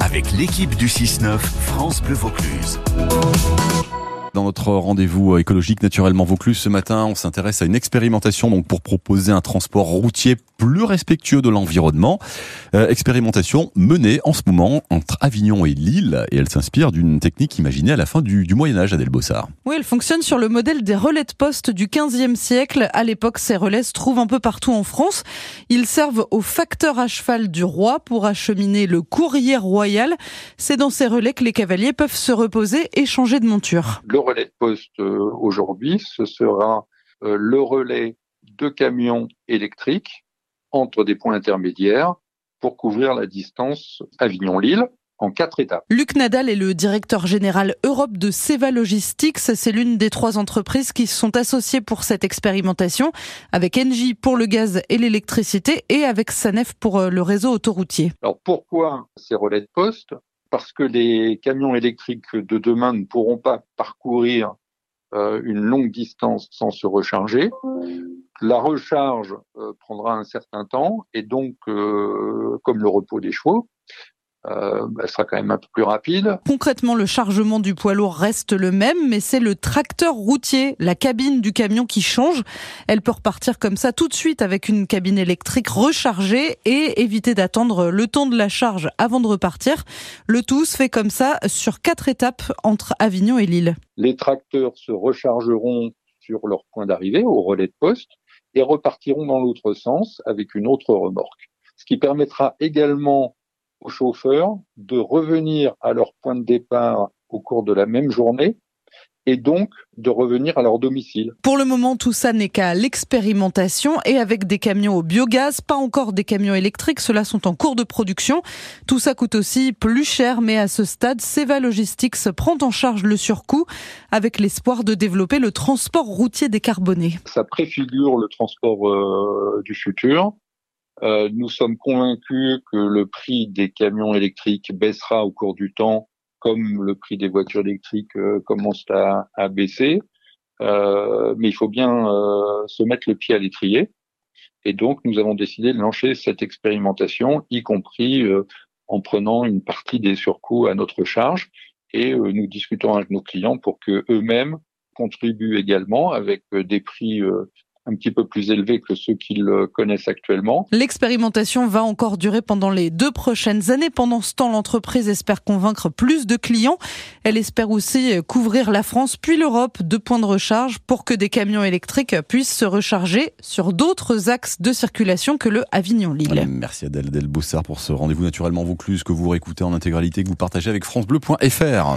avec l'équipe du 6-9 France Bleu Vaucluse. Dans notre rendez-vous écologique naturellement Vaucluse ce matin, on s'intéresse à une expérimentation donc pour proposer un transport routier plus respectueux de l'environnement. Euh, expérimentation menée en ce moment entre Avignon et Lille et elle s'inspire d'une technique imaginée à la fin du, du Moyen Âge à Delbossard. Oui, elle fonctionne sur le modèle des relais de poste du 15e siècle. À l'époque, ces relais se trouvent un peu partout en France. Ils servent au facteur à cheval du roi pour acheminer le courrier royal. C'est dans ces relais que les cavaliers peuvent se reposer et changer de monture. Le relais de poste euh, aujourd'hui, ce sera euh, le relais de camions électriques entre des points intermédiaires pour couvrir la distance Avignon-Lille en quatre étapes. Luc Nadal est le directeur général Europe de Seva Logistics. C'est l'une des trois entreprises qui se sont associées pour cette expérimentation, avec Engie pour le gaz et l'électricité et avec Sanef pour euh, le réseau autoroutier. Alors pourquoi ces relais de poste Parce que les camions électriques de demain ne pourront pas parcourir euh, une longue distance sans se recharger. La recharge euh, prendra un certain temps et donc, euh, comme le repos des chevaux, euh, elle sera quand même un peu plus rapide. Concrètement, le chargement du poids lourd reste le même, mais c'est le tracteur routier, la cabine du camion qui change. Elle peut repartir comme ça tout de suite avec une cabine électrique rechargée et éviter d'attendre le temps de la charge avant de repartir. Le tout se fait comme ça sur quatre étapes entre Avignon et Lille. Les tracteurs se rechargeront sur leur point d'arrivée au relais de poste et repartiront dans l'autre sens avec une autre remorque. Ce qui permettra également aux chauffeurs de revenir à leur point de départ au cours de la même journée et donc de revenir à leur domicile. Pour le moment, tout ça n'est qu'à l'expérimentation et avec des camions au biogaz, pas encore des camions électriques, ceux-là sont en cours de production. Tout ça coûte aussi plus cher, mais à ce stade, Seva Logistics prend en charge le surcoût avec l'espoir de développer le transport routier décarboné. Ça préfigure le transport euh, du futur. Euh, nous sommes convaincus que le prix des camions électriques baissera au cours du temps comme le prix des voitures électriques euh, commence à, baisser. Euh, mais il faut bien euh, se mettre le pied à l'étrier. Et donc, nous avons décidé de lancer cette expérimentation, y compris en prenant une partie des surcoûts à notre charge. Et nous discutons avec nos clients pour que eux-mêmes contribuent également avec des prix un petit peu plus élevés que ceux qu'ils connaissent actuellement. L'expérimentation va encore durer pendant les deux prochaines années. Pendant ce temps, l'entreprise espère convaincre plus de clients. Elle espère aussi couvrir la France puis l'Europe de points de recharge pour que des camions électriques puissent se recharger sur d'autres axes de circulation que le Avignon-Lille. Merci Adèle Delbossard pour ce rendez-vous naturellement Vaucluse que vous réécoutez en intégralité, que vous partagez avec francebleu.fr.